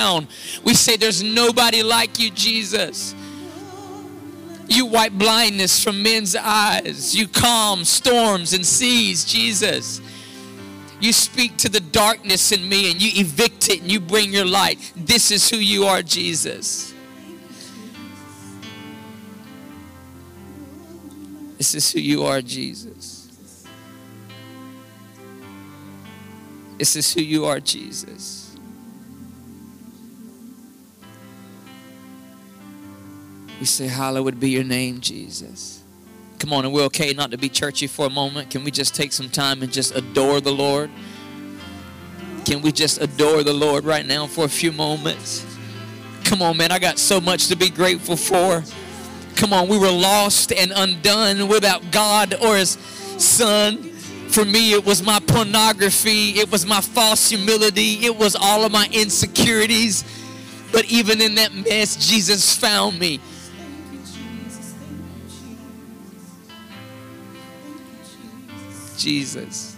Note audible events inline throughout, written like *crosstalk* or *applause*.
down. We say, There's nobody like you, Jesus. You wipe blindness from men's eyes. You calm storms and seas, Jesus. You speak to the darkness in me and you evict it and you bring your light. This is who you are, Jesus. This is who you are, Jesus. This is who you are, Jesus. We say, Hallowed be your name, Jesus. Come on, and we're okay not to be churchy for a moment. Can we just take some time and just adore the Lord? Can we just adore the Lord right now for a few moments? Come on, man, I got so much to be grateful for. Come on, we were lost and undone without God or His Son. For me, it was my pornography, it was my false humility, it was all of my insecurities. But even in that mess, Jesus found me. Jesus.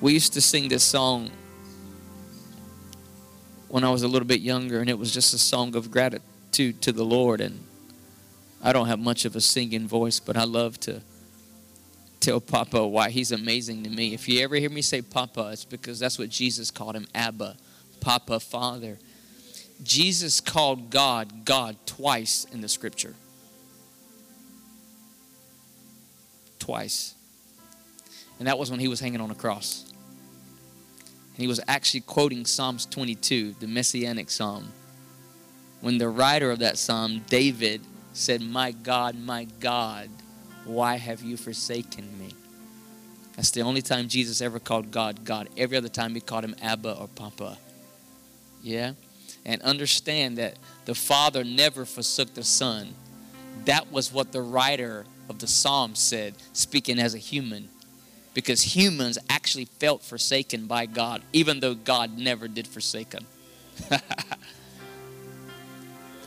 We used to sing this song when I was a little bit younger, and it was just a song of gratitude to the Lord. And I don't have much of a singing voice, but I love to tell Papa why he's amazing to me. If you ever hear me say Papa, it's because that's what Jesus called him Abba, Papa, Father. Jesus called God God twice in the scripture. Twice. And that was when he was hanging on a cross. And he was actually quoting Psalms 22, the messianic psalm. When the writer of that psalm, David, said, My God, my God, why have you forsaken me? That's the only time Jesus ever called God God. Every other time he called him Abba or Papa. Yeah? And understand that the Father never forsook the Son. That was what the writer of the Psalm said, speaking as a human. Because humans actually felt forsaken by God, even though God never did forsake them. *laughs*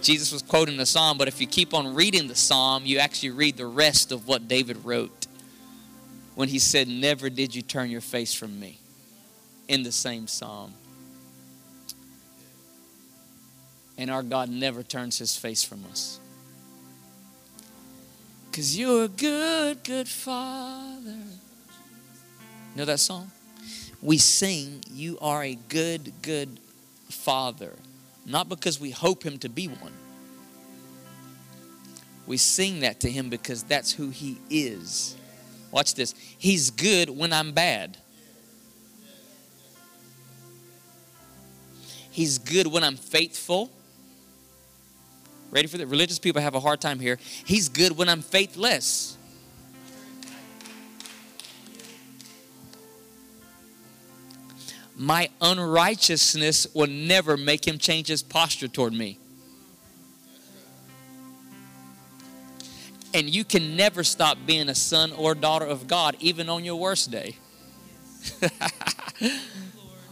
Jesus was quoting the Psalm, but if you keep on reading the Psalm, you actually read the rest of what David wrote when he said, Never did you turn your face from me in the same Psalm. And our God never turns his face from us. Because you're a good, good father. Know that song? We sing, You are a good, good father. Not because we hope him to be one. We sing that to him because that's who he is. Watch this. He's good when I'm bad. He's good when I'm faithful. Ready for that? Religious people have a hard time here. He's good when I'm faithless. My unrighteousness will never make him change his posture toward me. And you can never stop being a son or daughter of God, even on your worst day. *laughs*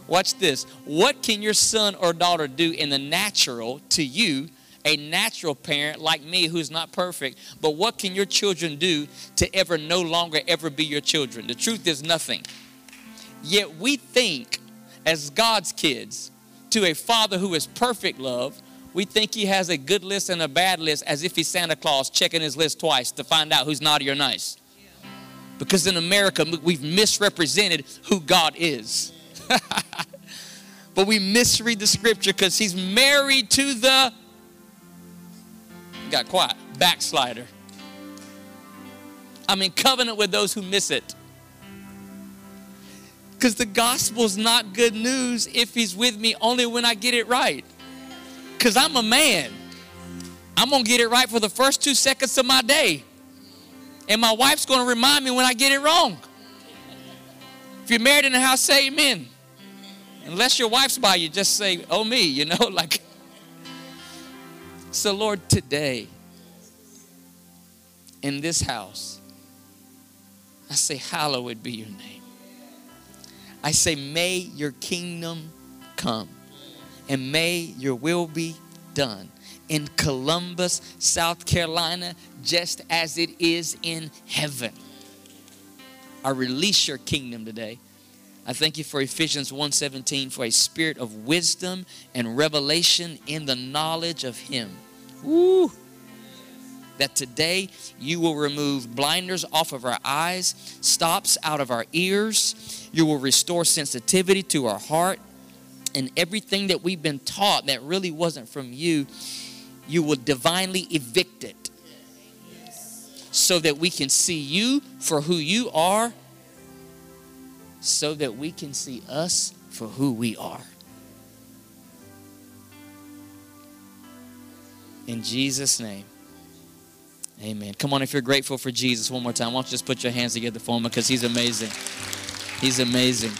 Watch this. What can your son or daughter do in the natural to you a natural parent like me who's not perfect, but what can your children do to ever no longer ever be your children? The truth is nothing. Yet we think, as God's kids, to a father who is perfect love, we think he has a good list and a bad list as if he's Santa Claus checking his list twice to find out who's naughty or nice. Because in America, we've misrepresented who God is. *laughs* but we misread the scripture because he's married to the got quiet. Backslider. I'm in covenant with those who miss it. Because the gospel's not good news if he's with me only when I get it right. Because I'm a man. I'm going to get it right for the first two seconds of my day. And my wife's going to remind me when I get it wrong. If you're married in the house, say amen. Unless your wife's by you, just say, oh me, you know, *laughs* like so, Lord, today in this house, I say, Hallowed be your name. I say, May your kingdom come and may your will be done in Columbus, South Carolina, just as it is in heaven. I release your kingdom today. I thank you for Ephesians 1:17 for a spirit of wisdom and revelation in the knowledge of him. Woo! That today you will remove blinders off of our eyes, stops out of our ears. You will restore sensitivity to our heart and everything that we've been taught that really wasn't from you, you will divinely evict it so that we can see you for who you are so that we can see us for who we are. In Jesus' name. Amen. Come on, if you're grateful for Jesus, one more time, why don't you just put your hands together for him because he's amazing. He's amazing.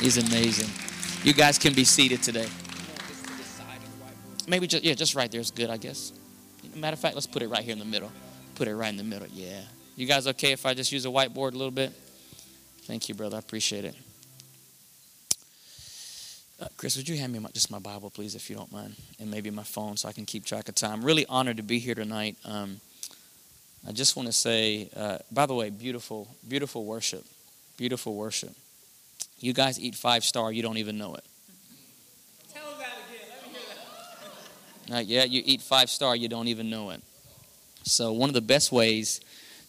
He's amazing. You guys can be seated today. Maybe just, yeah, just right there is good, I guess. Matter of fact, let's put it right here in the middle. Put it right in the middle. Yeah. You guys okay if I just use a whiteboard a little bit? Thank you, brother. I appreciate it. Uh, Chris, would you hand me my, just my Bible, please, if you don't mind, and maybe my phone so I can keep track of time. Really honored to be here tonight. Um, I just want to say, uh, by the way, beautiful, beautiful worship, beautiful worship. You guys eat five star, you don't even know it. Tell that again. Let me hear that. Yet. You eat five star, you don't even know it. So one of the best ways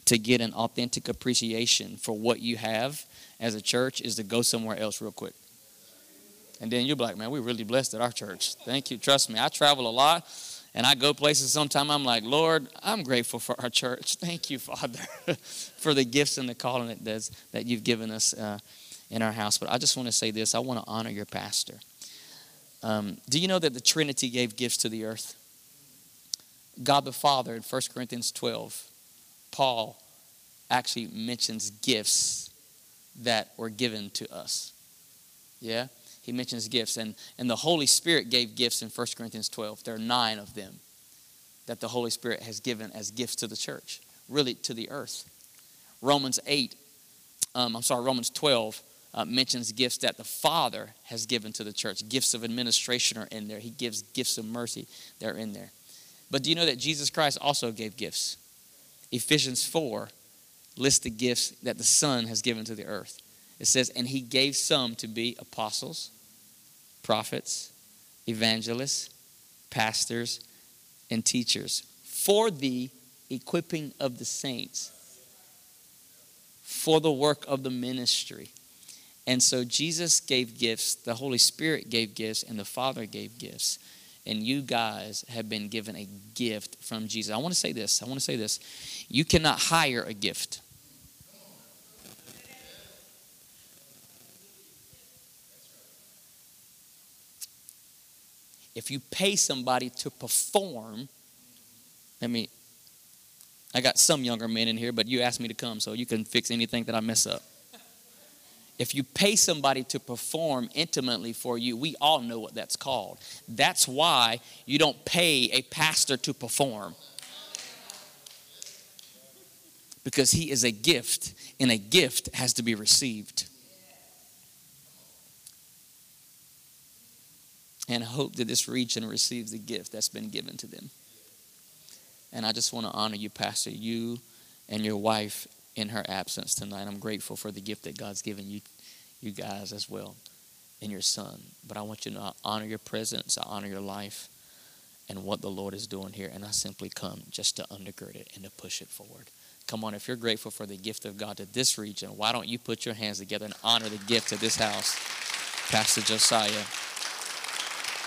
to get an authentic appreciation for what you have as a church is to go somewhere else real quick. And then you'll be like, man, we're really blessed at our church. Thank you. Trust me, I travel a lot and I go places sometimes. I'm like, Lord, I'm grateful for our church. *laughs* Thank you, Father, *laughs* for the gifts and the calling that, that you've given us uh, in our house. But I just want to say this I want to honor your pastor. Um, do you know that the Trinity gave gifts to the earth? God the Father in 1 Corinthians 12 Paul actually mentions gifts that were given to us. Yeah? He mentions gifts. And, and the Holy Spirit gave gifts in 1 Corinthians 12. There are nine of them that the Holy Spirit has given as gifts to the church, really to the earth. Romans 8, um, I'm sorry, Romans 12 uh, mentions gifts that the Father has given to the church. Gifts of administration are in there. He gives gifts of mercy, they're in there. But do you know that Jesus Christ also gave gifts? Ephesians 4 lists the gifts that the Son has given to the earth. It says, And he gave some to be apostles, prophets, evangelists, pastors, and teachers for the equipping of the saints, for the work of the ministry. And so Jesus gave gifts, the Holy Spirit gave gifts, and the Father gave gifts and you guys have been given a gift from Jesus. I want to say this. I want to say this. You cannot hire a gift. If you pay somebody to perform, let me, I got some younger men in here, but you asked me to come, so you can fix anything that I mess up if you pay somebody to perform intimately for you, we all know what that's called. That's why you don't pay a pastor to perform. Because he is a gift, and a gift has to be received. And hope that this region receives the gift that's been given to them. And I just want to honor you, Pastor, you and your wife in her absence tonight. I'm grateful for the gift that God's given you, you guys as well, and your son. But I want you to honor your presence, I honor your life, and what the Lord is doing here. And I simply come just to undergird it and to push it forward. Come on, if you're grateful for the gift of God to this region, why don't you put your hands together and honor the gift to this house, Pastor Josiah?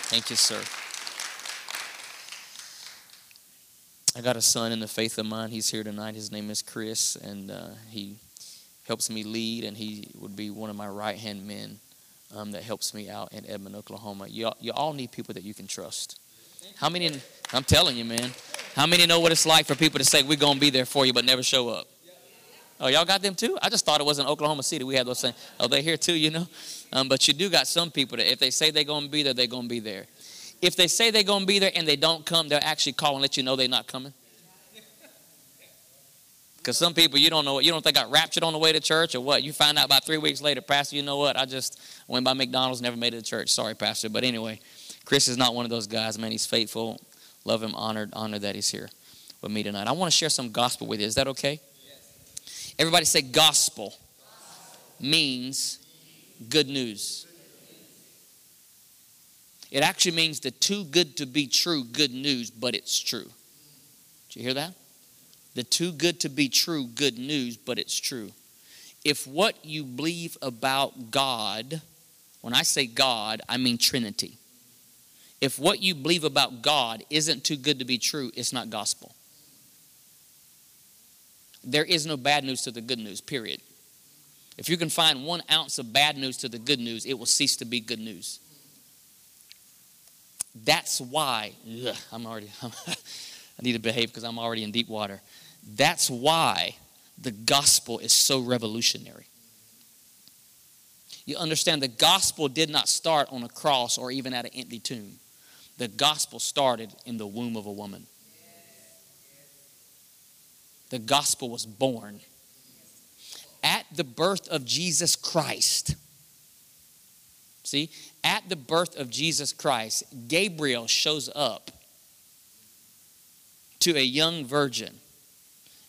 Thank you, sir. I got a son in the faith of mine. He's here tonight. His name is Chris, and uh, he helps me lead, and he would be one of my right hand men um, that helps me out in Edmond, Oklahoma. You, you all need people that you can trust. How many? I'm telling you, man. How many know what it's like for people to say we're gonna be there for you, but never show up? Oh, y'all got them too? I just thought it was in Oklahoma City. We had those things. Oh, they're here too, you know. Um, but you do got some people that if they say they're gonna be there, they're gonna be there. If they say they're going to be there and they don't come, they'll actually call and let you know they're not coming. Because some people, you don't know what, you don't think got raptured on the way to church or what. You find out about three weeks later, Pastor, you know what? I just went by McDonald's, never made it to church. Sorry, Pastor. But anyway, Chris is not one of those guys, man. He's faithful. Love him, honored, honored that he's here with me tonight. I want to share some gospel with you. Is that okay? Yes. Everybody say gospel. gospel. means good news. It actually means the too good to be true good news, but it's true. Did you hear that? The too good to be true good news, but it's true. If what you believe about God, when I say God, I mean Trinity. If what you believe about God isn't too good to be true, it's not gospel. There is no bad news to the good news, period. If you can find one ounce of bad news to the good news, it will cease to be good news. That's why, ugh, I'm already, *laughs* I need to behave because I'm already in deep water. That's why the gospel is so revolutionary. You understand the gospel did not start on a cross or even at an empty tomb. The gospel started in the womb of a woman. The gospel was born at the birth of Jesus Christ. See, at the birth of Jesus Christ, Gabriel shows up to a young virgin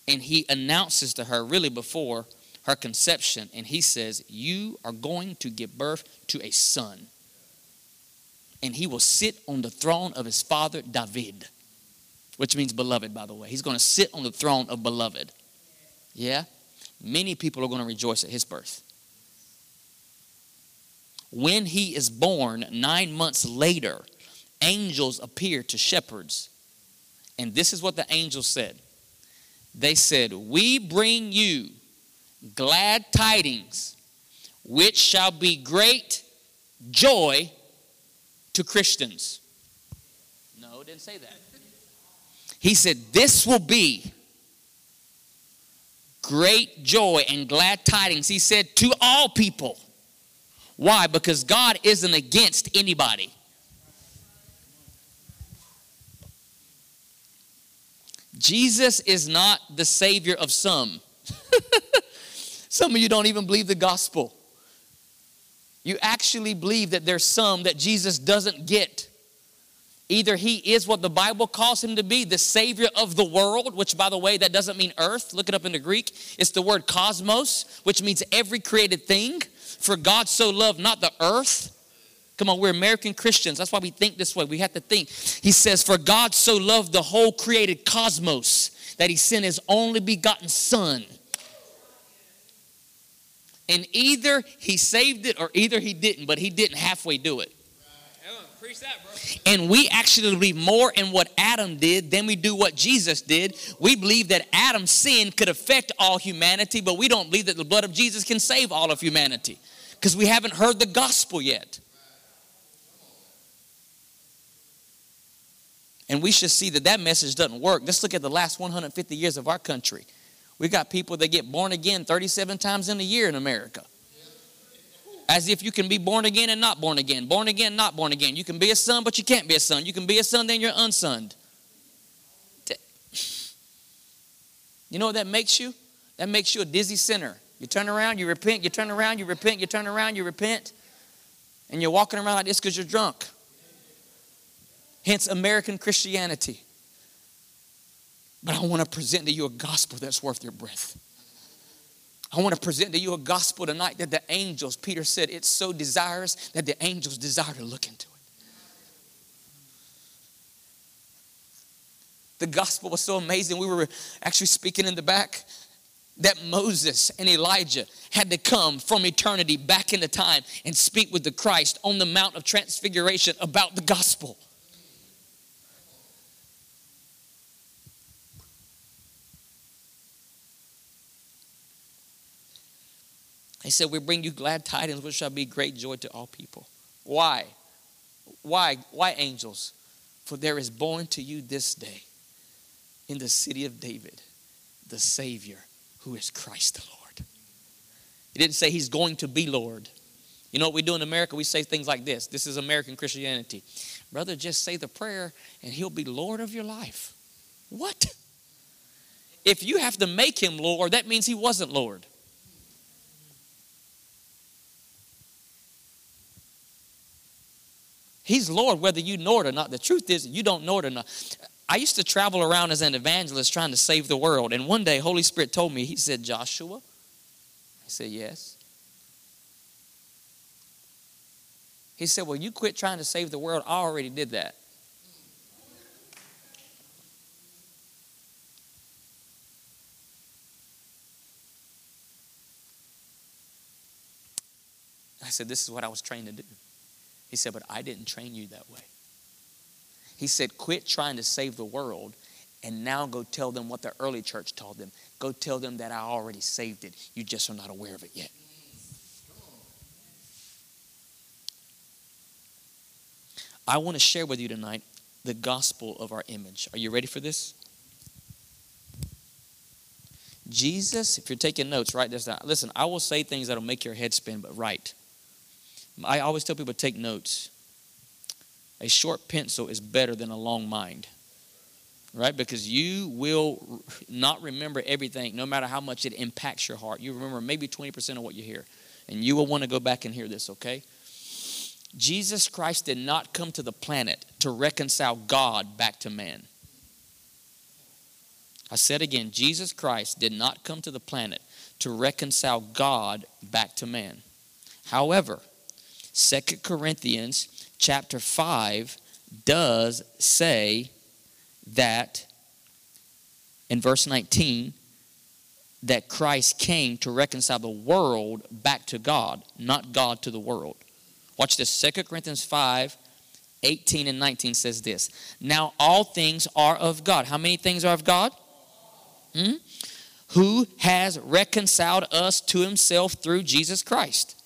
and he announces to her, really before her conception, and he says, You are going to give birth to a son, and he will sit on the throne of his father David, which means beloved, by the way. He's going to sit on the throne of beloved. Yeah? Many people are going to rejoice at his birth. When he is born, nine months later, angels appear to shepherds. And this is what the angels said they said, We bring you glad tidings, which shall be great joy to Christians. No, didn't say that. He said, This will be great joy and glad tidings. He said, To all people. Why? Because God isn't against anybody. Jesus is not the Savior of some. *laughs* some of you don't even believe the gospel. You actually believe that there's some that Jesus doesn't get. Either he is what the Bible calls him to be, the Savior of the world, which, by the way, that doesn't mean earth. Look it up in the Greek. It's the word cosmos, which means every created thing. For God so loved not the earth, Come on, we're American Christians. That's why we think this way. We have to think. He says, For God so loved the whole created cosmos that he sent his only begotten Son. And either he saved it or either he didn't, but he didn't halfway do it. And we actually believe more in what Adam did than we do what Jesus did. We believe that Adam's sin could affect all humanity, but we don't believe that the blood of Jesus can save all of humanity because we haven't heard the gospel yet. And we should see that that message doesn't work. Let's look at the last 150 years of our country. We've got people that get born again 37 times in a year in America. As if you can be born again and not born again. Born again, not born again. You can be a son, but you can't be a son. You can be a son, then you're unsunned. You know what that makes you? That makes you a dizzy sinner. You turn around, you repent, you turn around, you repent, you turn around, you repent, and you're walking around like this because you're drunk hence American Christianity. But I want to present to you a gospel that's worth your breath. I want to present to you a gospel tonight that the angels, Peter said, it's so desirous that the angels desire to look into it. The gospel was so amazing. We were actually speaking in the back that Moses and Elijah had to come from eternity back into time and speak with the Christ on the Mount of Transfiguration about the gospel. He said, We bring you glad tidings, which shall be great joy to all people. Why? Why? Why angels? For there is born to you this day in the city of David the Savior who is Christ the Lord. He didn't say he's going to be Lord. You know what we do in America? We say things like this. This is American Christianity. Brother, just say the prayer and he'll be Lord of your life. What? If you have to make him Lord, that means he wasn't Lord. He's Lord whether you know it or not. The truth is, you don't know it or not. I used to travel around as an evangelist trying to save the world. And one day, Holy Spirit told me, He said, Joshua? I said, Yes. He said, Well, you quit trying to save the world. I already did that. I said, This is what I was trained to do. He said, But I didn't train you that way. He said, Quit trying to save the world and now go tell them what the early church told them. Go tell them that I already saved it. You just are not aware of it yet. I want to share with you tonight the gospel of our image. Are you ready for this? Jesus, if you're taking notes, write this down. Listen, I will say things that'll make your head spin, but write. I always tell people take notes. A short pencil is better than a long mind, right? Because you will not remember everything, no matter how much it impacts your heart. You remember maybe 20% of what you hear, and you will want to go back and hear this, okay? Jesus Christ did not come to the planet to reconcile God back to man. I said again, Jesus Christ did not come to the planet to reconcile God back to man. However, Second Corinthians chapter 5 does say that in verse 19 that Christ came to reconcile the world back to God, not God to the world. Watch this. Second Corinthians 5 18 and 19 says this. Now all things are of God. How many things are of God? Hmm? Who has reconciled us to himself through Jesus Christ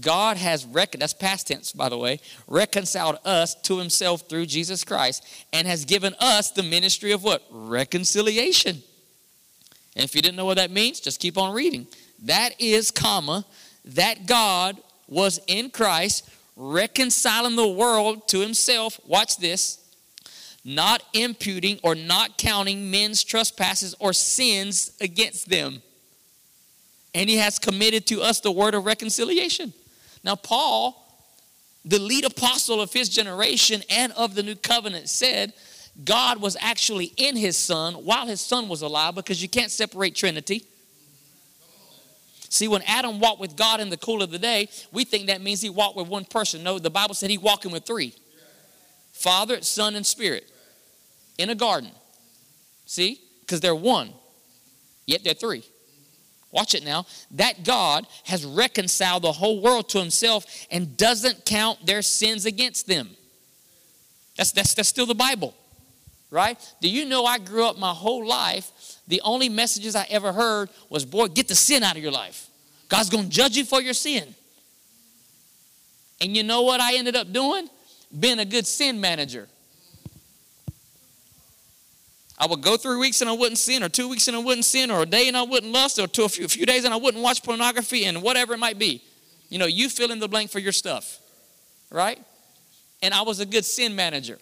God has recon that's past tense by the way, reconciled us to himself through Jesus Christ and has given us the ministry of what? Reconciliation. And if you didn't know what that means, just keep on reading. That is comma that God was in Christ reconciling the world to himself. Watch this. Not imputing or not counting men's trespasses or sins against them. And he has committed to us the word of reconciliation. Now, Paul, the lead apostle of his generation and of the new covenant, said God was actually in his son while his son was alive because you can't separate Trinity. See, when Adam walked with God in the cool of the day, we think that means he walked with one person. No, the Bible said he walking with three Father, Son, and Spirit in a garden. See? Because they're one, yet they're three. Watch it now. That God has reconciled the whole world to himself and doesn't count their sins against them. That's, that's, that's still the Bible, right? Do you know I grew up my whole life? The only messages I ever heard was, boy, get the sin out of your life. God's going to judge you for your sin. And you know what I ended up doing? Being a good sin manager. I would go three weeks and I wouldn't sin, or two weeks and I wouldn't sin, or a day and I wouldn't lust, or two, a, few, a few days and I wouldn't watch pornography, and whatever it might be. You know, you fill in the blank for your stuff, right? And I was a good sin manager.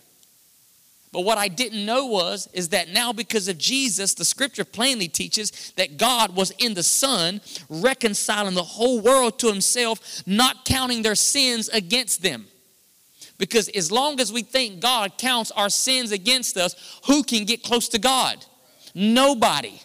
But what I didn't know was is that now because of Jesus, the scripture plainly teaches that God was in the Son, reconciling the whole world to himself, not counting their sins against them. Because as long as we think God counts our sins against us, who can get close to God? Nobody.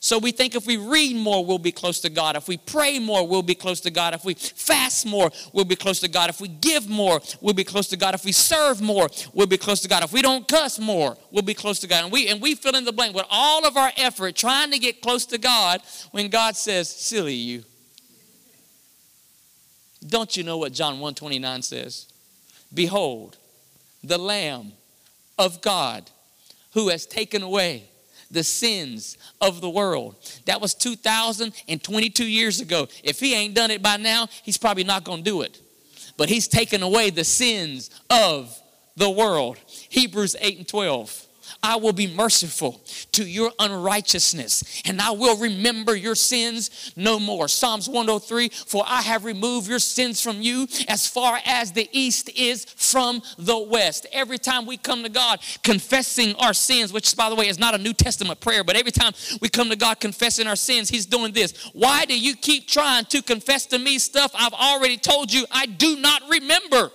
So we think if we read more, we'll be close to God. If we pray more, we'll be close to God. If we fast more, we'll be close to God. If we give more, we'll be close to God. If we serve more, we'll be close to God. If we don't cuss more, we'll be close to God. And we and we fill in the blank with all of our effort trying to get close to God when God says, "Silly you." Don't you know what John 129 says? Behold, the Lamb of God who has taken away the sins of the world. That was 2022 years ago. If he ain't done it by now, he's probably not going to do it. But he's taken away the sins of the world. Hebrews 8 and 12. I will be merciful to your unrighteousness, and I will remember your sins no more. Psalms 103 For I have removed your sins from you as far as the east is from the west. Every time we come to God confessing our sins, which, by the way, is not a New Testament prayer, but every time we come to God confessing our sins, He's doing this. Why do you keep trying to confess to me stuff I've already told you I do not remember?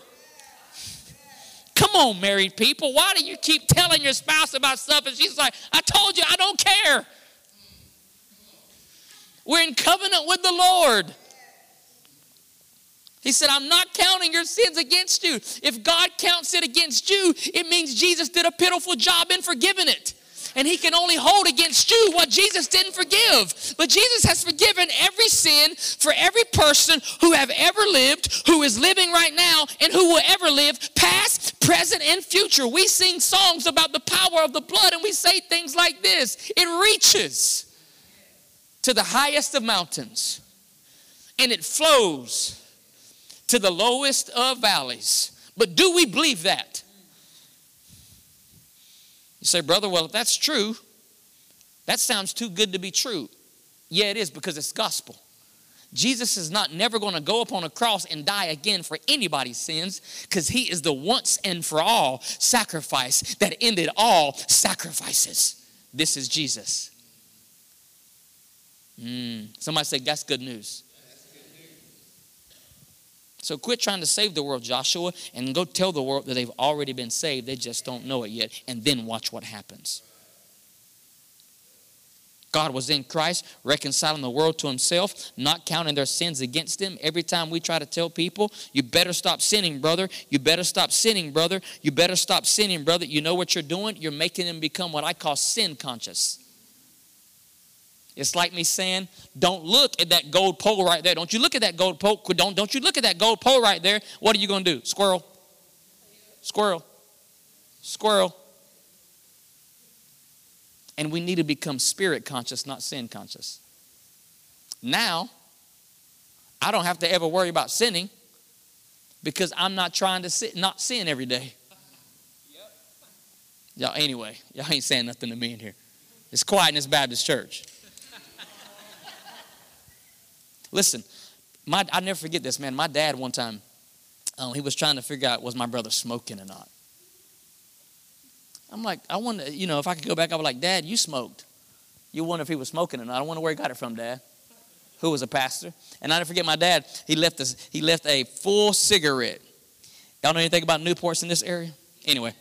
Come on, married people. Why do you keep telling your spouse about stuff? And she's like, I told you, I don't care. We're in covenant with the Lord. He said, I'm not counting your sins against you. If God counts it against you, it means Jesus did a pitiful job in forgiving it and he can only hold against you what Jesus didn't forgive. But Jesus has forgiven every sin for every person who have ever lived, who is living right now, and who will ever live, past, present, and future. We sing songs about the power of the blood, and we say things like this it reaches to the highest of mountains, and it flows to the lowest of valleys. But do we believe that? You say, brother, well, if that's true, that sounds too good to be true. Yeah, it is because it's gospel. Jesus is not never going to go up on a cross and die again for anybody's sins because he is the once and for all sacrifice that ended all sacrifices. This is Jesus. Mm. Somebody say, that's good news. So quit trying to save the world, Joshua, and go tell the world that they've already been saved. They just don't know it yet. And then watch what happens. God was in Christ, reconciling the world to himself, not counting their sins against him. Every time we try to tell people, you better stop sinning, brother. You better stop sinning, brother. You better stop sinning, brother. You know what you're doing? You're making them become what I call sin conscious. It's like me saying, don't look at that gold pole right there. Don't you look at that gold pole. Don't, don't you look at that gold pole right there. What are you going to do? Squirrel. Squirrel. Squirrel. And we need to become spirit conscious, not sin conscious. Now, I don't have to ever worry about sinning because I'm not trying to sit, not sin every day. Y'all, anyway, y'all ain't saying nothing to me in here. It's quiet in this Baptist church. Listen, my, I never forget this, man. My dad, one time, um, he was trying to figure out was my brother smoking or not. I'm like, I wonder, you know, if I could go back, I was like, Dad, you smoked. You wonder if he was smoking or not. I wonder where he got it from, Dad. Who was a pastor? And I never forget my dad. He left a, he left a full cigarette. Y'all know anything about Newports in this area? Anyway,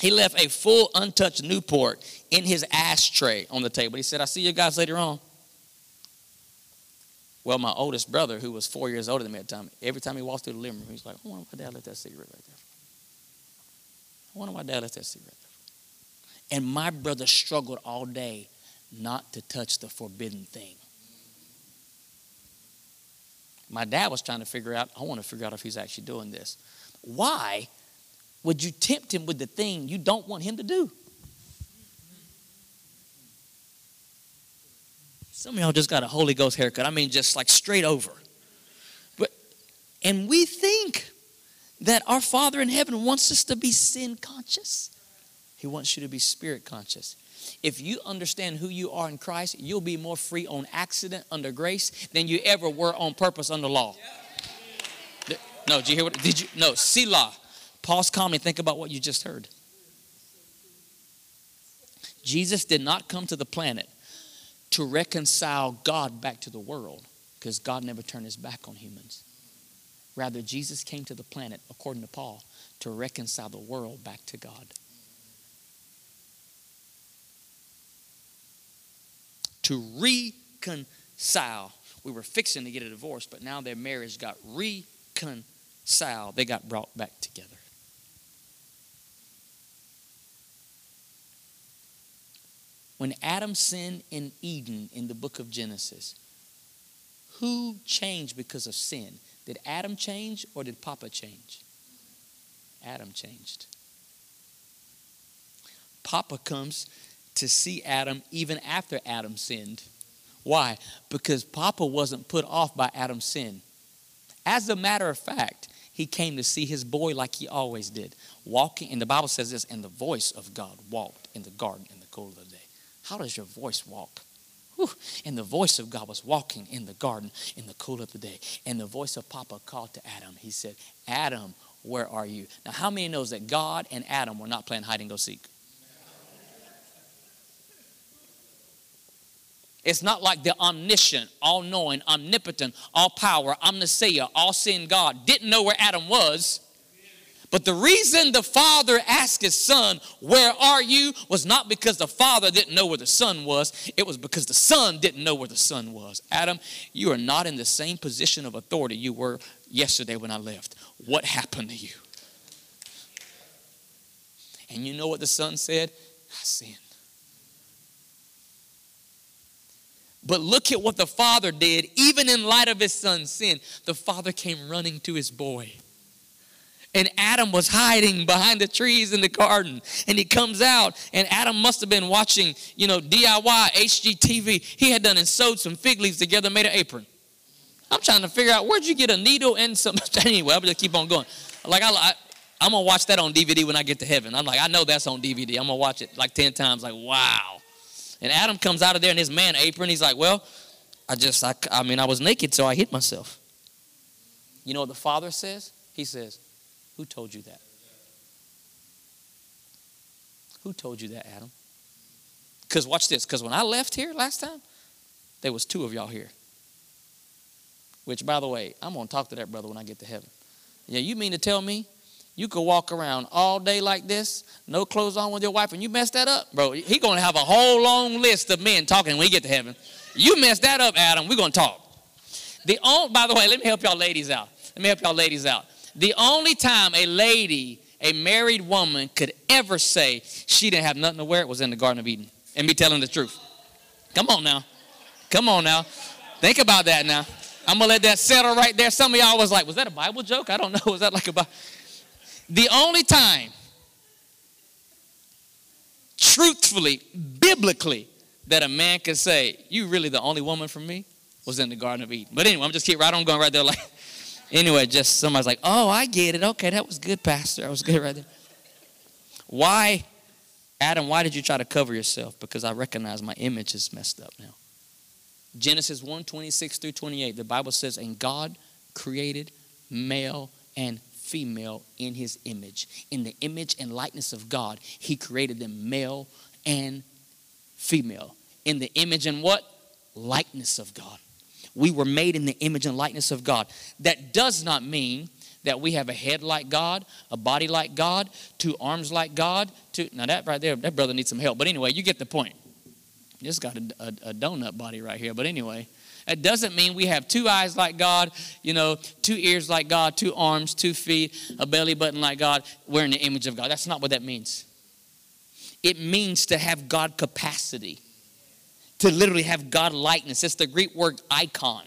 he left a full untouched Newport in his ashtray on the table. He said, "I see you guys later on." Well, my oldest brother, who was four years older than me at the time, every time he walked through the living room, he was like, I wonder why dad left that cigarette right there. I wonder why dad left that cigarette there. And my brother struggled all day not to touch the forbidden thing. My dad was trying to figure out, I want to figure out if he's actually doing this. Why would you tempt him with the thing you don't want him to do? Some of y'all just got a Holy Ghost haircut. I mean, just like straight over. But and we think that our Father in heaven wants us to be sin conscious. He wants you to be spirit conscious. If you understand who you are in Christ, you'll be more free on accident under grace than you ever were on purpose under law. No, did you hear what? Did you? No, Selah. Pause calmly. Think about what you just heard. Jesus did not come to the planet to reconcile God back to the world because God never turned his back on humans. Rather, Jesus came to the planet, according to Paul, to reconcile the world back to God. To reconcile. We were fixing to get a divorce, but now their marriage got reconciled. They got brought back together. When Adam sinned in Eden in the book of Genesis, who changed because of sin? Did Adam change or did Papa change? Adam changed. Papa comes to see Adam even after Adam sinned. Why? Because Papa wasn't put off by Adam's sin. As a matter of fact, he came to see his boy like he always did, walking, and the Bible says this, and the voice of God walked in the garden in the cool of the. How does your voice walk? Whew. And the voice of God was walking in the garden in the cool of the day. And the voice of Papa called to Adam. He said, Adam, where are you? Now, how many knows that God and Adam were not playing hide and go seek? It's not like the omniscient, all knowing, omnipotent, all power, omniscient, all seeing God didn't know where Adam was, But the reason the father asked his son, Where are you? was not because the father didn't know where the son was. It was because the son didn't know where the son was. Adam, you are not in the same position of authority you were yesterday when I left. What happened to you? And you know what the son said? I sinned. But look at what the father did, even in light of his son's sin. The father came running to his boy and Adam was hiding behind the trees in the garden. And he comes out, and Adam must have been watching, you know, DIY, HGTV. He had done and sewed some fig leaves together, made an apron. I'm trying to figure out where'd you get a needle and some. *laughs* anyway, I'm just keep on going. Like, I, I, I'm gonna watch that on DVD when I get to heaven. I'm like, I know that's on DVD. I'm gonna watch it like 10 times, like, wow. And Adam comes out of there in his man apron. He's like, well, I just, I, I mean, I was naked, so I hit myself. You know what the father says? He says, who told you that? Who told you that, Adam? Because watch this. Because when I left here last time, there was two of y'all here. Which, by the way, I'm going to talk to that brother when I get to heaven. Yeah, you mean to tell me you could walk around all day like this, no clothes on with your wife, and you mess that up? Bro, he going to have a whole long list of men talking when we get to heaven. You mess that up, Adam, we're going to talk. The only, by the way, let me help y'all ladies out. Let me help y'all ladies out. The only time a lady, a married woman, could ever say she didn't have nothing to wear was in the Garden of Eden. And me telling the truth. Come on now. Come on now. Think about that now. I'm gonna let that settle right there. Some of y'all was like, was that a Bible joke? I don't *laughs* know. Was that like a Bible? The only time, truthfully, biblically, that a man could say, You really the only woman for me, was in the Garden of Eden. But anyway, I'm just keep right on going right there like Anyway, just somebody's like, oh, I get it. Okay, that was good, Pastor. That was good right there. Why, Adam, why did you try to cover yourself? Because I recognize my image is messed up now. Genesis 1 26 through 28, the Bible says, And God created male and female in his image. In the image and likeness of God, he created them male and female. In the image and what? Likeness of God. We were made in the image and likeness of God. That does not mean that we have a head like God, a body like God, two arms like God. Two, now, that right there, that brother needs some help. But anyway, you get the point. Just got a, a, a donut body right here. But anyway, it doesn't mean we have two eyes like God, you know, two ears like God, two arms, two feet, a belly button like God. We're in the image of God. That's not what that means. It means to have God capacity to literally have God likeness. It's the Greek word icon,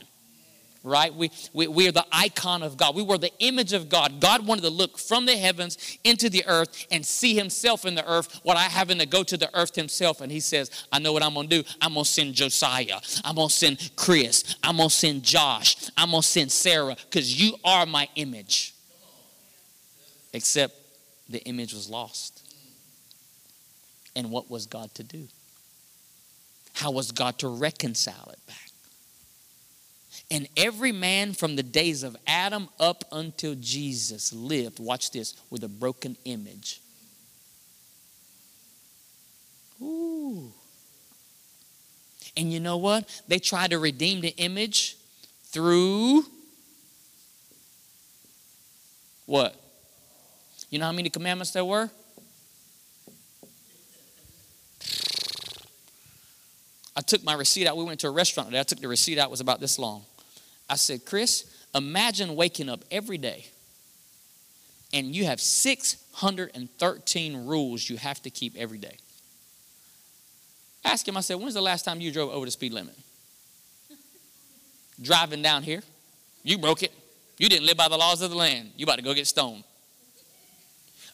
right? We, we, we are the icon of God. We were the image of God. God wanted to look from the heavens into the earth and see himself in the earth What I having to go to the earth himself. And he says, I know what I'm going to do. I'm going to send Josiah. I'm going to send Chris. I'm going to send Josh. I'm going to send Sarah because you are my image. Except the image was lost. And what was God to do? How was God to reconcile it back? And every man from the days of Adam up until Jesus lived, watch this, with a broken image. Ooh. And you know what? They tried to redeem the image through what? You know how many commandments there were? I took my receipt out. We went to a restaurant today. I took the receipt out, it was about this long. I said, Chris, imagine waking up every day and you have 613 rules you have to keep every day. Ask him, I said, when's the last time you drove over the speed limit? *laughs* Driving down here, you broke it. You didn't live by the laws of the land. You about to go get stoned.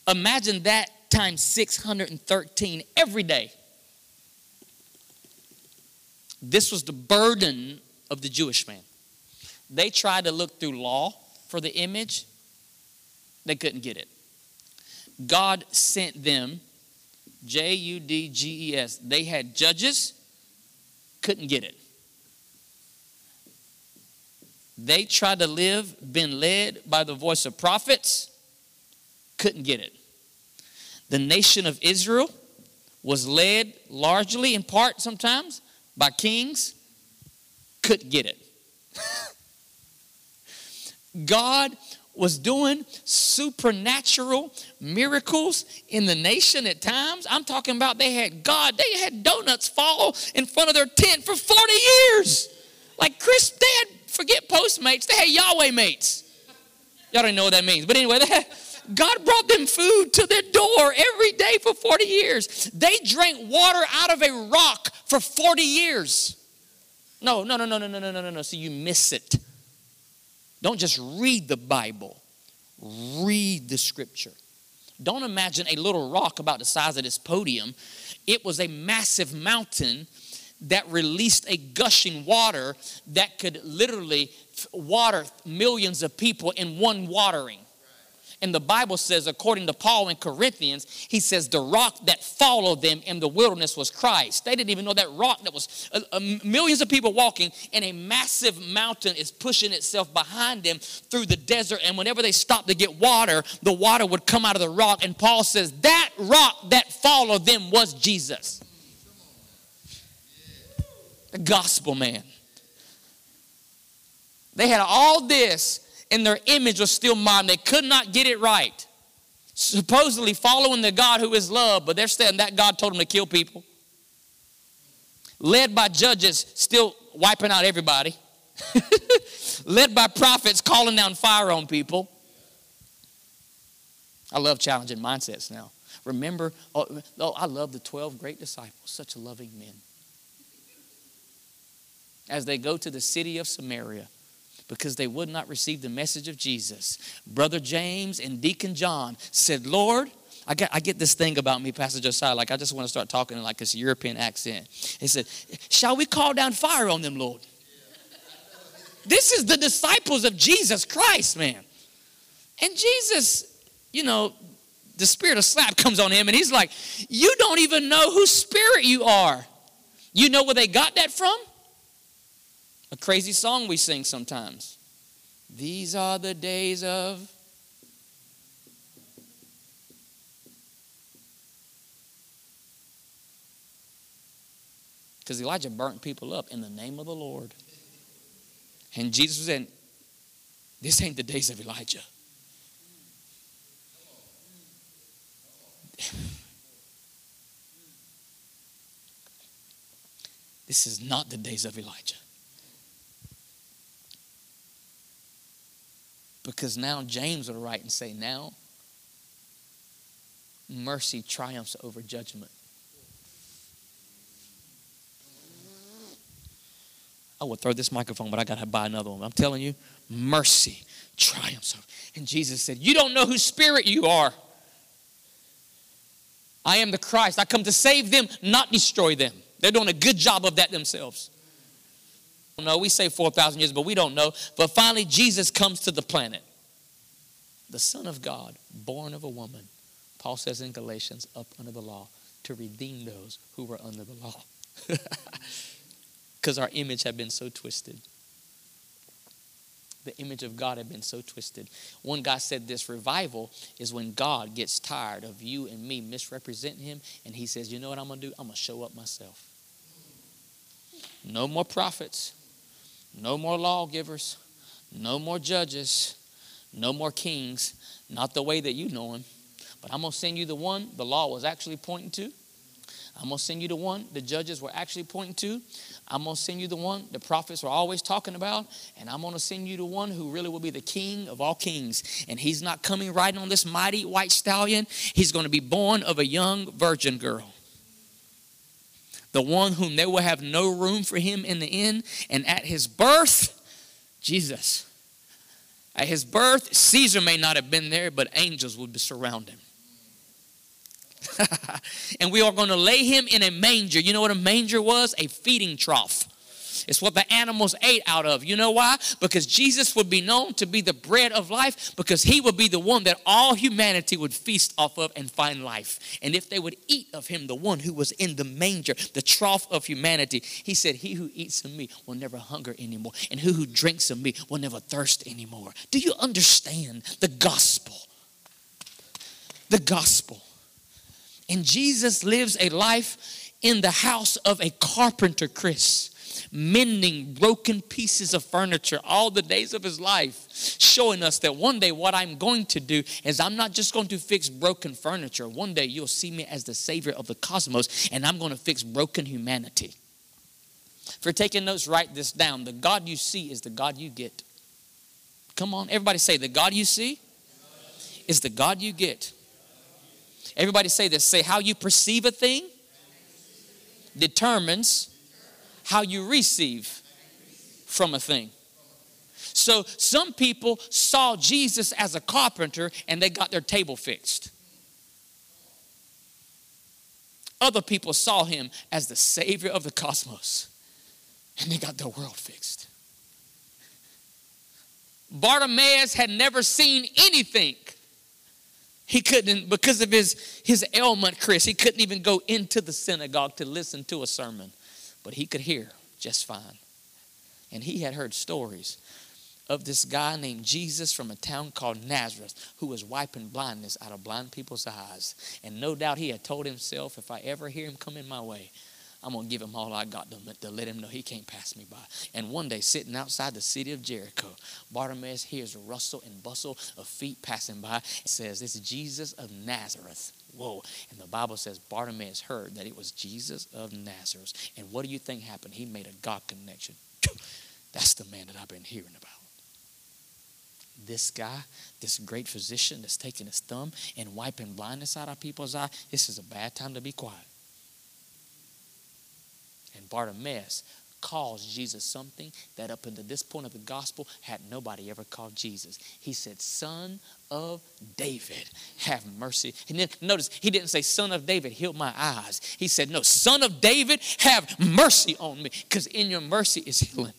Imagine that times 613 every day. This was the burden of the Jewish man. They tried to look through law for the image, they couldn't get it. God sent them, J U D G E S. They had judges, couldn't get it. They tried to live, been led by the voice of prophets, couldn't get it. The nation of Israel was led largely, in part sometimes, by kings, couldn't get it. God was doing supernatural miracles in the nation at times. I'm talking about they had God, they had donuts fall in front of their tent for 40 years. Like Chris, they had, forget Postmates, they had Yahweh mates. Y'all don't know what that means. But anyway, *laughs* they had, God brought them food to their door every day for 40 years. They drank water out of a rock for 40 years. No, no, no, no, no, no, no, no, no. So you miss it. Don't just read the Bible, read the scripture. Don't imagine a little rock about the size of this podium. It was a massive mountain that released a gushing water that could literally water millions of people in one watering. And the Bible says, according to Paul in Corinthians, he says the rock that followed them in the wilderness was Christ. They didn't even know that rock that was uh, uh, millions of people walking, and a massive mountain is pushing itself behind them through the desert. And whenever they stopped to get water, the water would come out of the rock. And Paul says that rock that followed them was Jesus. The gospel man. They had all this and their image was still mine. They could not get it right. Supposedly following the God who is love, but they're saying that God told them to kill people. Led by judges still wiping out everybody. *laughs* Led by prophets calling down fire on people. I love challenging mindsets now. Remember, oh, oh, I love the 12 great disciples, such loving men. As they go to the city of Samaria, because they would not receive the message of Jesus. Brother James and Deacon John said, Lord, I get, I get this thing about me, Pastor Josiah, like I just want to start talking in like this European accent. He said, Shall we call down fire on them, Lord? This is the disciples of Jesus Christ, man. And Jesus, you know, the spirit of slap comes on him and he's like, You don't even know whose spirit you are. You know where they got that from? A crazy song we sing sometimes. These are the days of. Because Elijah burnt people up in the name of the Lord. And Jesus said, This ain't the days of Elijah. *laughs* This is not the days of Elijah. Because now James would write and say, now mercy triumphs over judgment. I would throw this microphone, but I got to buy another one. I'm telling you, mercy triumphs over. And Jesus said, You don't know whose spirit you are. I am the Christ. I come to save them, not destroy them. They're doing a good job of that themselves know. We say 4,000 years, but we don't know. But finally, Jesus comes to the planet. The Son of God, born of a woman. Paul says in Galatians, up under the law, to redeem those who were under the law. *laughs* Because our image had been so twisted. The image of God had been so twisted. One guy said this revival is when God gets tired of you and me misrepresenting him, and he says, You know what I'm going to do? I'm going to show up myself. No more prophets, no more lawgivers, no more judges, no more kings, not the way that you know him. But I'm going to send you the one the law was actually pointing to. I'm going to send you the one the judges were actually pointing to. I'm going to send you the one the prophets were always talking about. And I'm going to send you the one who really will be the king of all kings. And he's not coming riding on this mighty white stallion, he's going to be born of a young virgin girl the one whom they will have no room for him in the inn. And at his birth, Jesus. At his birth, Caesar may not have been there, but angels would surround him. *laughs* and we are going to lay him in a manger. You know what a manger was? A feeding trough. It's what the animals ate out of. You know why? Because Jesus would be known to be the bread of life, because he would be the one that all humanity would feast off of and find life. And if they would eat of him, the one who was in the manger, the trough of humanity, he said, He who eats of me will never hunger anymore, and who who drinks of me will never thirst anymore. Do you understand the gospel? The gospel. And Jesus lives a life in the house of a carpenter, Chris mending broken pieces of furniture all the days of his life, showing us that one day what I'm going to do is I'm not just going to fix broken furniture. One day you'll see me as the Savior of the cosmos, and I'm going to fix broken humanity. If you're taking notes, write this down. The God you see is the God you get. Come on, everybody say, the God you see is the God you get. Everybody say this. Say, how you perceive a thing determines how you receive from a thing. So some people saw Jesus as a carpenter and they got their table fixed. Other people saw him as the savior of the cosmos and they got their world fixed. Bartimaeus had never seen anything. He couldn't, because of his, his ailment, Chris, he couldn't even go into the synagogue to listen to a sermon. But he could hear just fine. And he had heard stories of this guy named Jesus from a town called Nazareth who was wiping blindness out of blind people's eyes. And no doubt he had told himself, if I ever hear him come in my way, I'm going to give him all I got to, to let him know he can't pass me by. And one day, sitting outside the city of Jericho, Bartimaeus hears a rustle and bustle of feet passing by. It says, This is Jesus of Nazareth. Whoa. And the Bible says Bartimaeus heard that it was Jesus of Nazareth. And what do you think happened? He made a God connection. *laughs* That's the man that I've been hearing about. This guy, this great physician that's taking his thumb and wiping blindness out of people's eyes, this is a bad time to be quiet. And Bartimaeus calls Jesus something that up until this point of the gospel had nobody ever called Jesus. He said, Son of David, have mercy. And then notice, he didn't say, Son of David, heal my eyes. He said, No, Son of David, have mercy on me. Because in your mercy is healing.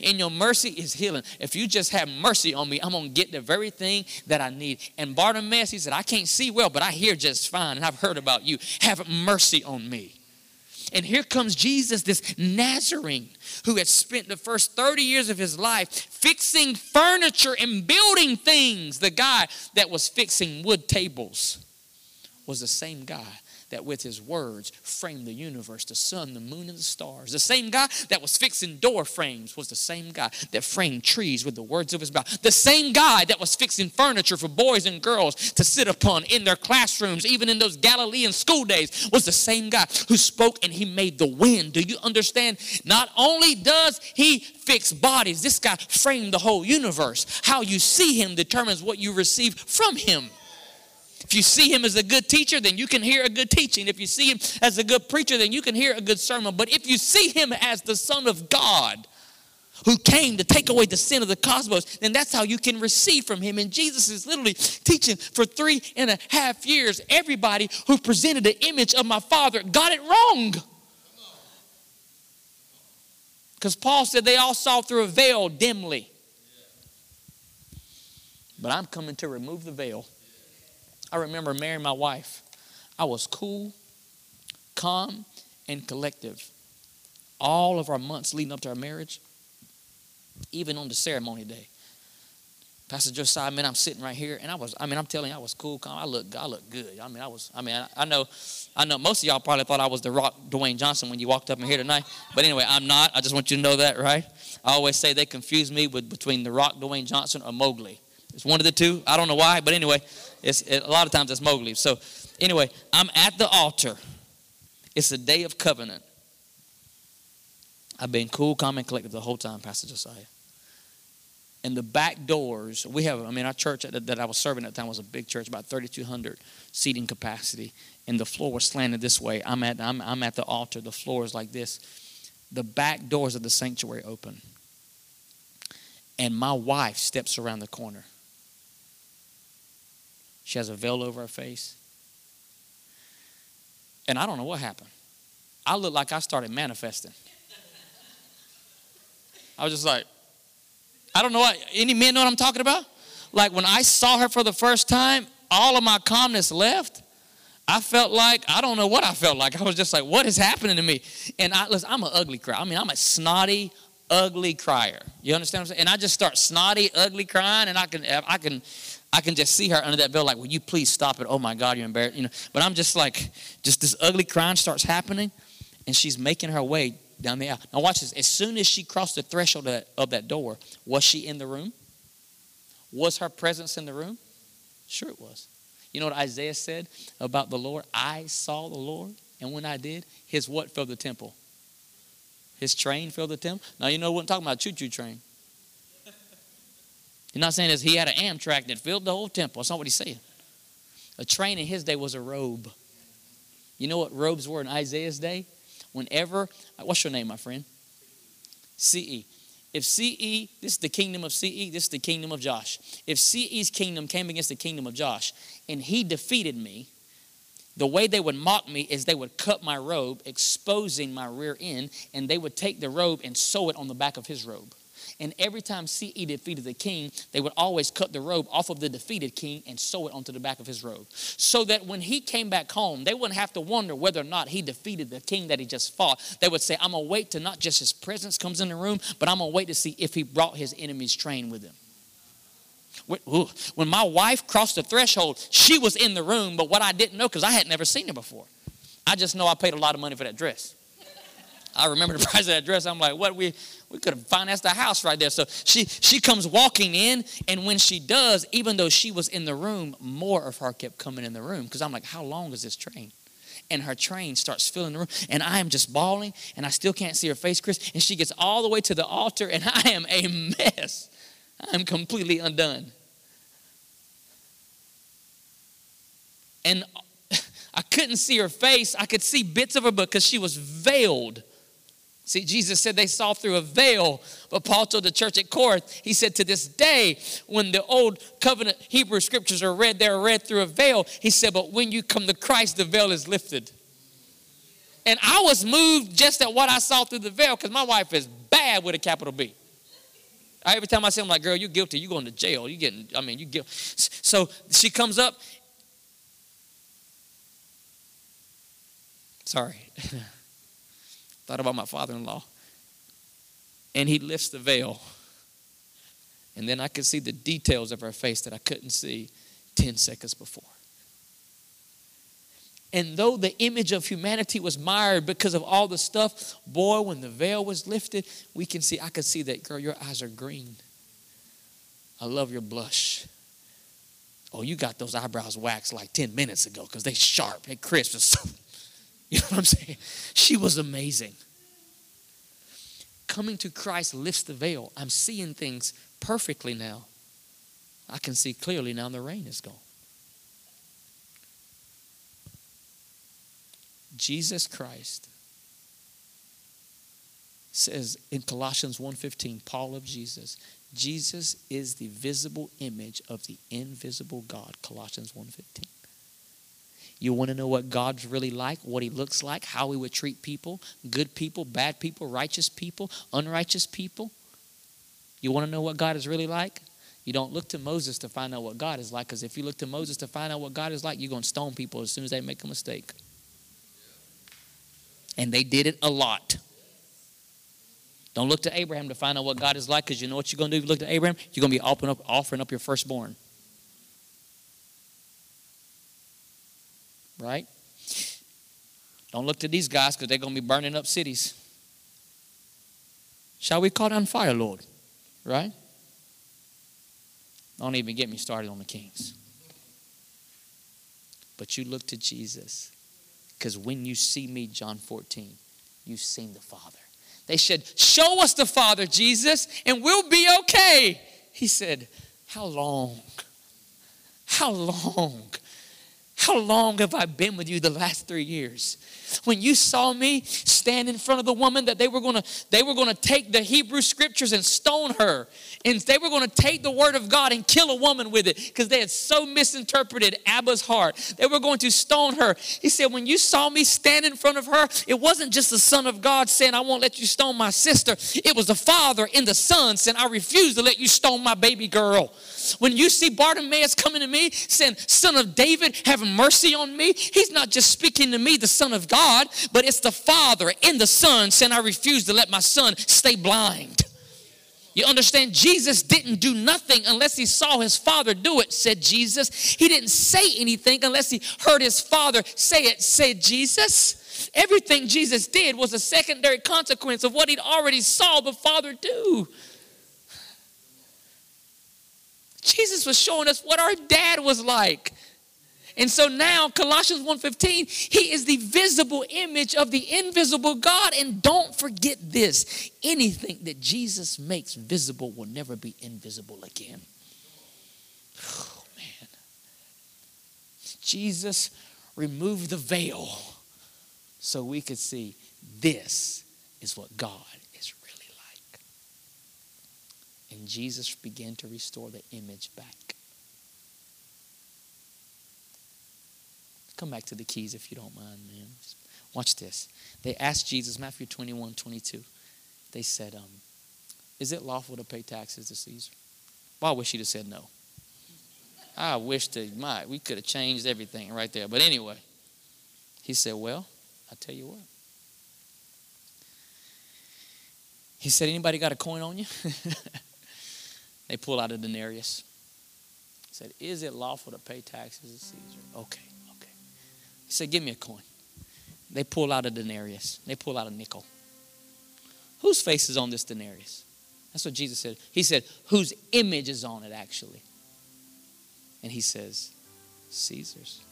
In your mercy is healing. If you just have mercy on me, I'm going to get the very thing that I need. And Bartimaeus, he said, I can't see well, but I hear just fine, and I've heard about you. Have mercy on me. And here comes Jesus, this Nazarene, who had spent the first 30 years of his life fixing furniture and building things. The guy that was fixing wood tables was the same guy that with his words framed the universe, the sun, the moon, and the stars. The same guy that was fixing door frames was the same guy that framed trees with the words of his mouth. The same guy that was fixing furniture for boys and girls to sit upon in their classrooms, even in those Galilean school days, was the same guy who spoke and he made the wind. Do you understand? Not only does he fix bodies, this guy framed the whole universe. How you see him determines what you receive from him. If you see him as a good teacher, then you can hear a good teaching. If you see him as a good preacher, then you can hear a good sermon. But if you see him as the Son of God, who came to take away the sin of the cosmos, then that's how you can receive from him. And Jesus is literally teaching for three and a half years. Everybody who presented the image of my Father got it wrong. Because Paul said they all saw through a veil dimly. But I'm coming to remove the veil. I remember marrying my wife. I was cool, calm, and collective. All of our months leading up to our marriage, even on the ceremony day. Pastor Josiah, man, I'm sitting right here, and I was, I mean, I'm telling you, I was cool, calm. I look, I look good. I mean, I was, I mean, I, I know, I know most of y'all probably thought I was the rock Dwayne Johnson when you walked up in here tonight. But anyway, I'm not. I just want you to know that, right? I always say they confuse me with between the rock Dwayne Johnson or Mowgli. It's one of the two. I don't know why, but anyway, it's, it, a lot of times it's Mowgli. So, anyway, I'm at the altar. It's a day of covenant. I've been cool, calm, and collected the whole time, Pastor Josiah. And the back doors, we have, I mean, our church that, that I was serving at the time was a big church, about 3,200 seating capacity. And the floor was slanted this way. I'm at, I'm, I'm at the altar. The floor is like this. The back doors of the sanctuary open. And my wife steps around the corner. She has a veil over her face. And I don't know what happened. I looked like I started manifesting. I was just like, I don't know what, any men know what I'm talking about? Like when I saw her for the first time, all of my calmness left. I felt like, I don't know what I felt like. *laughs* I was just like, what is happening to me? And I, listen, I'm an ugly crier. I mean, I'm a snotty, ugly crier. You understand what I'm saying? And I just start snotty, ugly crying, and I can, I can, I can just see her under that veil, like, will you please stop it? Oh my God, you're embarrassed. You know, but I'm just like, just this ugly crying starts happening, and she's making her way down the aisle. Now, watch this. As soon as she crossed the threshold of that, of that door, was she in the room? Was her presence in the room? Sure, it was. You know what Isaiah said about the Lord? I saw the Lord, and when I did, his what filled the temple? His train filled the temple. Now, you know what I'm talking about choo choo train. You're not saying this, he had an Amtrak that filled the whole temple. That's not what he's saying. A train in his day was a robe. You know what robes were in Isaiah's day? Whenever, what's your name, my friend? CE. If CE, this is the kingdom of CE, this is the kingdom of Josh. If CE's kingdom came against the kingdom of Josh and he defeated me, the way they would mock me is they would cut my robe, exposing my rear end, and they would take the robe and sew it on the back of his robe. And every time CE defeated the king, they would always cut the robe off of the defeated king and sew it onto the back of his robe. So that when he came back home, they wouldn't have to wonder whether or not he defeated the king that he just fought. They would say, I'm going to wait to not just his presence comes in the room, but I'm going to wait to see if he brought his enemy's train with him. When my wife crossed the threshold, she was in the room, but what I didn't know, because I had never seen her before, I just know I paid a lot of money for that dress. I remember the *laughs* price of that dress. I'm like, what? We we could have financed a house right there. So she she comes walking in, and when she does, even though she was in the room, more of her kept coming in the room because I'm like, how long is this train? And her train starts filling the room, and I am just bawling, and I still can't see her face, Chris. And she gets all the way to the altar, and *laughs* I am a mess. I'm completely undone. And *laughs* I couldn't see her face. I could see bits of her but because she was veiled. See, Jesus said they saw through a veil, but Paul told the church at Corinth, he said, To this day, when the old covenant Hebrew scriptures are read, they're read through a veil. He said, But when you come to Christ, the veil is lifted. And I was moved just at what I saw through the veil because my wife is bad with a capital B. Every time I say, I'm like, girl, you're guilty. You're going to jail. You're getting, I mean, you guilty. So she comes up. Sorry. *laughs* Thought about my father in law. And he lifts the veil. And then I could see the details of her face that I couldn't see 10 seconds before. And though the image of humanity was mired because of all the stuff, boy, when the veil was lifted, we can see, I could see that, girl, your eyes are green. I love your blush. Oh, you got those eyebrows waxed like 10 minutes ago because they sharp, they crisp. You know what I'm saying? She was amazing. Coming to Christ lifts the veil. I'm seeing things perfectly now. I can see clearly now the rain is gone. Jesus Christ says in Colossians 1:15, Paul of Jesus, Jesus is the visible image of the invisible God, Colossians 1:15. You want to know what God's really like, what He looks like, how He would treat people good people, bad people, righteous people, unrighteous people? You want to know what God is really like? You don't look to Moses to find out what God is like, because if you look to Moses to find out what God is like, you're going to stone people as soon as they make a mistake. And they did it a lot. Don't look to Abraham to find out what God is like, because you know what you're going to do if you look to Abraham? You're going to be offering up, offering up your firstborn. Right? Don't look to these guys because they're going to be burning up cities. Shall we call down fire, Lord? Right? Don't even get me started on the kings. But you look to Jesus because when you see me, John 14, you've seen the Father. They said, Show us the Father, Jesus, and we'll be okay. He said, How long? How long? How long have I been with you the last three years? When you saw me stand in front of the woman that they were gonna they were gonna take the Hebrew scriptures and stone her, and they were gonna take the word of God and kill a woman with it because they had so misinterpreted Abba's heart. They were going to stone her. He said, When you saw me stand in front of her, it wasn't just the Son of God saying, I won't let you stone my sister. It was the Father and the Son saying, I refuse to let you stone my baby girl. When you see Bartimaeus coming to me saying, Son of David, have mercy on me, he's not just speaking to me, the Son of God, but it's the Father and the Son saying, I refuse to let my son stay blind. You understand? Jesus didn't do nothing unless he saw his father do it, said Jesus. He didn't say anything unless he heard his father say it, said Jesus. Everything Jesus did was a secondary consequence of what he'd already saw the Father do. Jesus was showing us what our dad was like. And so now Colossians 1:15, he is the visible image of the invisible God and don't forget this. Anything that Jesus makes visible will never be invisible again. Oh man. Jesus removed the veil so we could see this is what God is really like. And Jesus began to restore the image back. Come back to the keys if you don't mind, man. Watch this. They asked Jesus, Matthew 21, 22. They said, um, Is it lawful to pay taxes to Caesar? Well, I wish he'd have said no. I wish that my, we could have changed everything right there. But anyway, he said, Well, I'll tell you what. He said, Anybody got a coin on you? *laughs* they pull out a denarius. He said, Is it lawful to pay taxes to Caesar? Okay. He said, Give me a coin. They pull out a denarius, they pull out a nickel. Whose face is on this denarius? That's what Jesus said. He said, Whose image is on it, actually? And he says, Caesar's.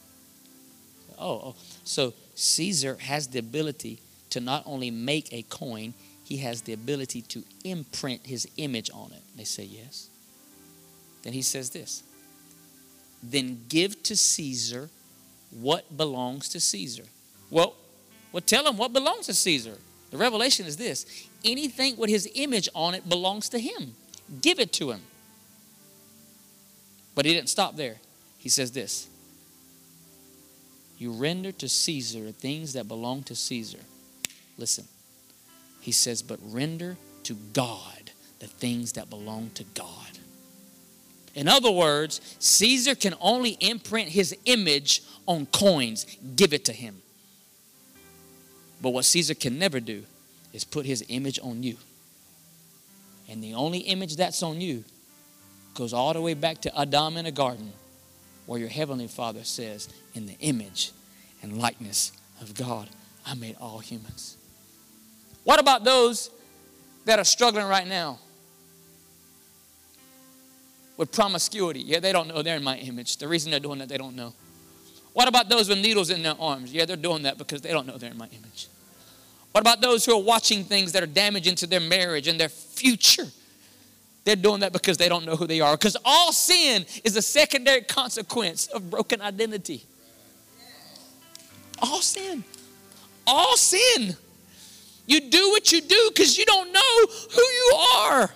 Oh, oh, so Caesar has the ability to not only make a coin, he has the ability to imprint his image on it. They say yes. Then he says this Then give to Caesar what belongs to Caesar. Well, well, tell him what belongs to Caesar. The revelation is this anything with his image on it belongs to him. Give it to him. But he didn't stop there. He says this You render to Caesar things that belong to Caesar. Listen, he says, but render to God the things that belong to God. In other words, Caesar can only imprint his image on coins, give it to him. But what Caesar can never do is put his image on you. And the only image that's on you goes all the way back to Adam in a garden, where your heavenly Father says, In the image and likeness of God, I made all humans. What about those that are struggling right now? With promiscuity. Yeah, they don't know they're in my image. The reason they're doing that, they don't know. What about those with needles in their arms? Yeah, they're doing that because they don't know they're in my image. What about those who are watching things that are damaging to their marriage and their future? They're doing that because they don't know who they are. Because all sin is a secondary consequence of broken identity. All sin. All sin. You do what you do because you don't know who you are.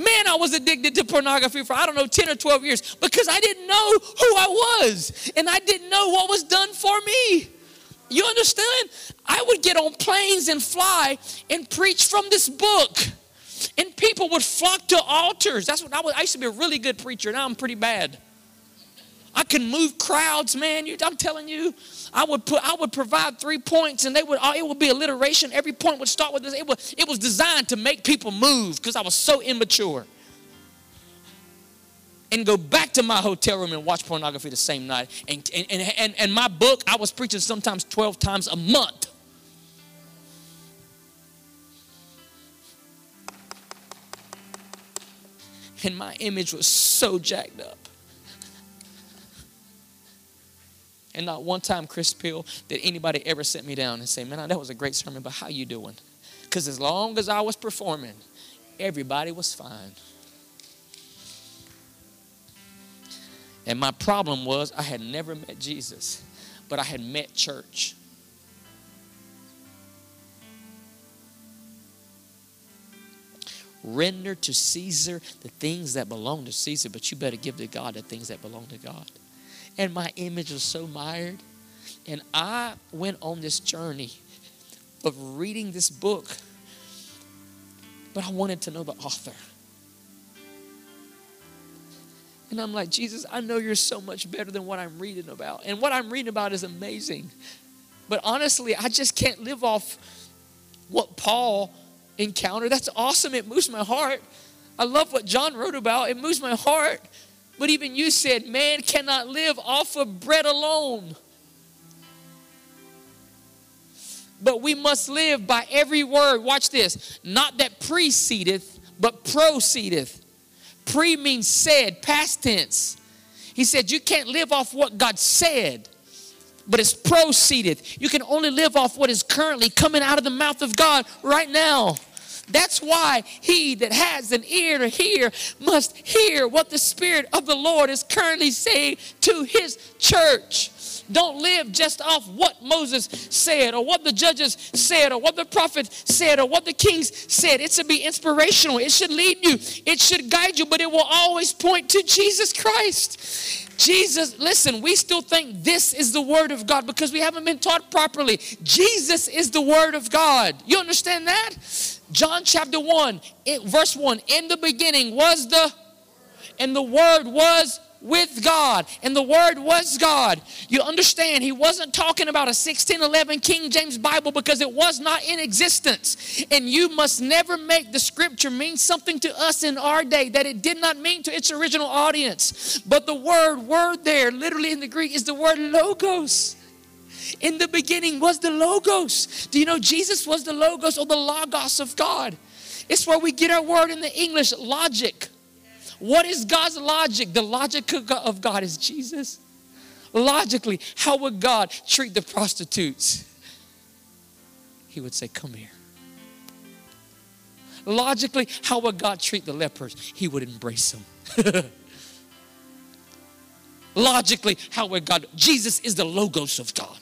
Man, I was addicted to pornography for, I don't know, 10 or 12 years because I didn't know who I was and I didn't know what was done for me. You understand? I would get on planes and fly and preach from this book. And people would flock to altars. That's what I was. I used to be a really good preacher. Now I'm pretty bad. I can move crowds, man. I'm telling you, I would put, I would provide three points, and they would, uh, it would be alliteration. Every point would start with this. It was, it was designed to make people move because I was so immature. And go back to my hotel room and watch pornography the same night. And, and, and, and, and my book, I was preaching sometimes 12 times a month. And my image was so jacked up. And not one time, Chris Peel, did anybody ever sit me down and say, man, that was a great sermon, but how you doing? Because as long as I was performing, everybody was fine. And my problem was I had never met Jesus, but I had met church. Render to Caesar the things that belong to Caesar, but you better give to God the things that belong to God and my image was so mired. And I went on this journey of reading this book, but I wanted to know the author. And I'm like, Jesus, I know you're so much better than what I'm reading about. And what I'm reading about is amazing. But honestly, I just can't live off what Paul encountered. That's awesome. It moves my heart. I love what John wrote about. It moves my heart. But even you said, man cannot live off of bread alone. but we must live by every word. Watch this. Not that precedeth, but proceedeth. Pre means said, past tense. He said, You can't live off what God said, but it's proceedeth. You can only live off what is currently coming out of the mouth of God right now. That's why he that has an ear to hear must hear what the Spirit of the Lord is currently saying to his church. Don't live just off what Moses said or what the judges said or what the prophets said or what the kings said. It should be inspirational. It should lead you. It should guide you, but it will always point to Jesus Christ. Jesus, listen, we still think this is the Word of God because we haven't been taught properly. Jesus is the Word of God. You understand that? John chapter 1, verse 1 In the beginning was the, and the Word was with God, and the Word was God. You understand, he wasn't talking about a 1611 King James Bible because it was not in existence. And you must never make the scripture mean something to us in our day that it did not mean to its original audience. But the word, word there, literally in the Greek, is the word logos. In the beginning was the logos. Do you know Jesus was the logos or the logos of God? It's where we get our word in the English logic. What is God's logic? The logic of God is Jesus. Logically, how would God treat the prostitutes? He would say, Come here. Logically, how would God treat the lepers? He would embrace them. *laughs* Logically, how would God? Jesus is the logos of God.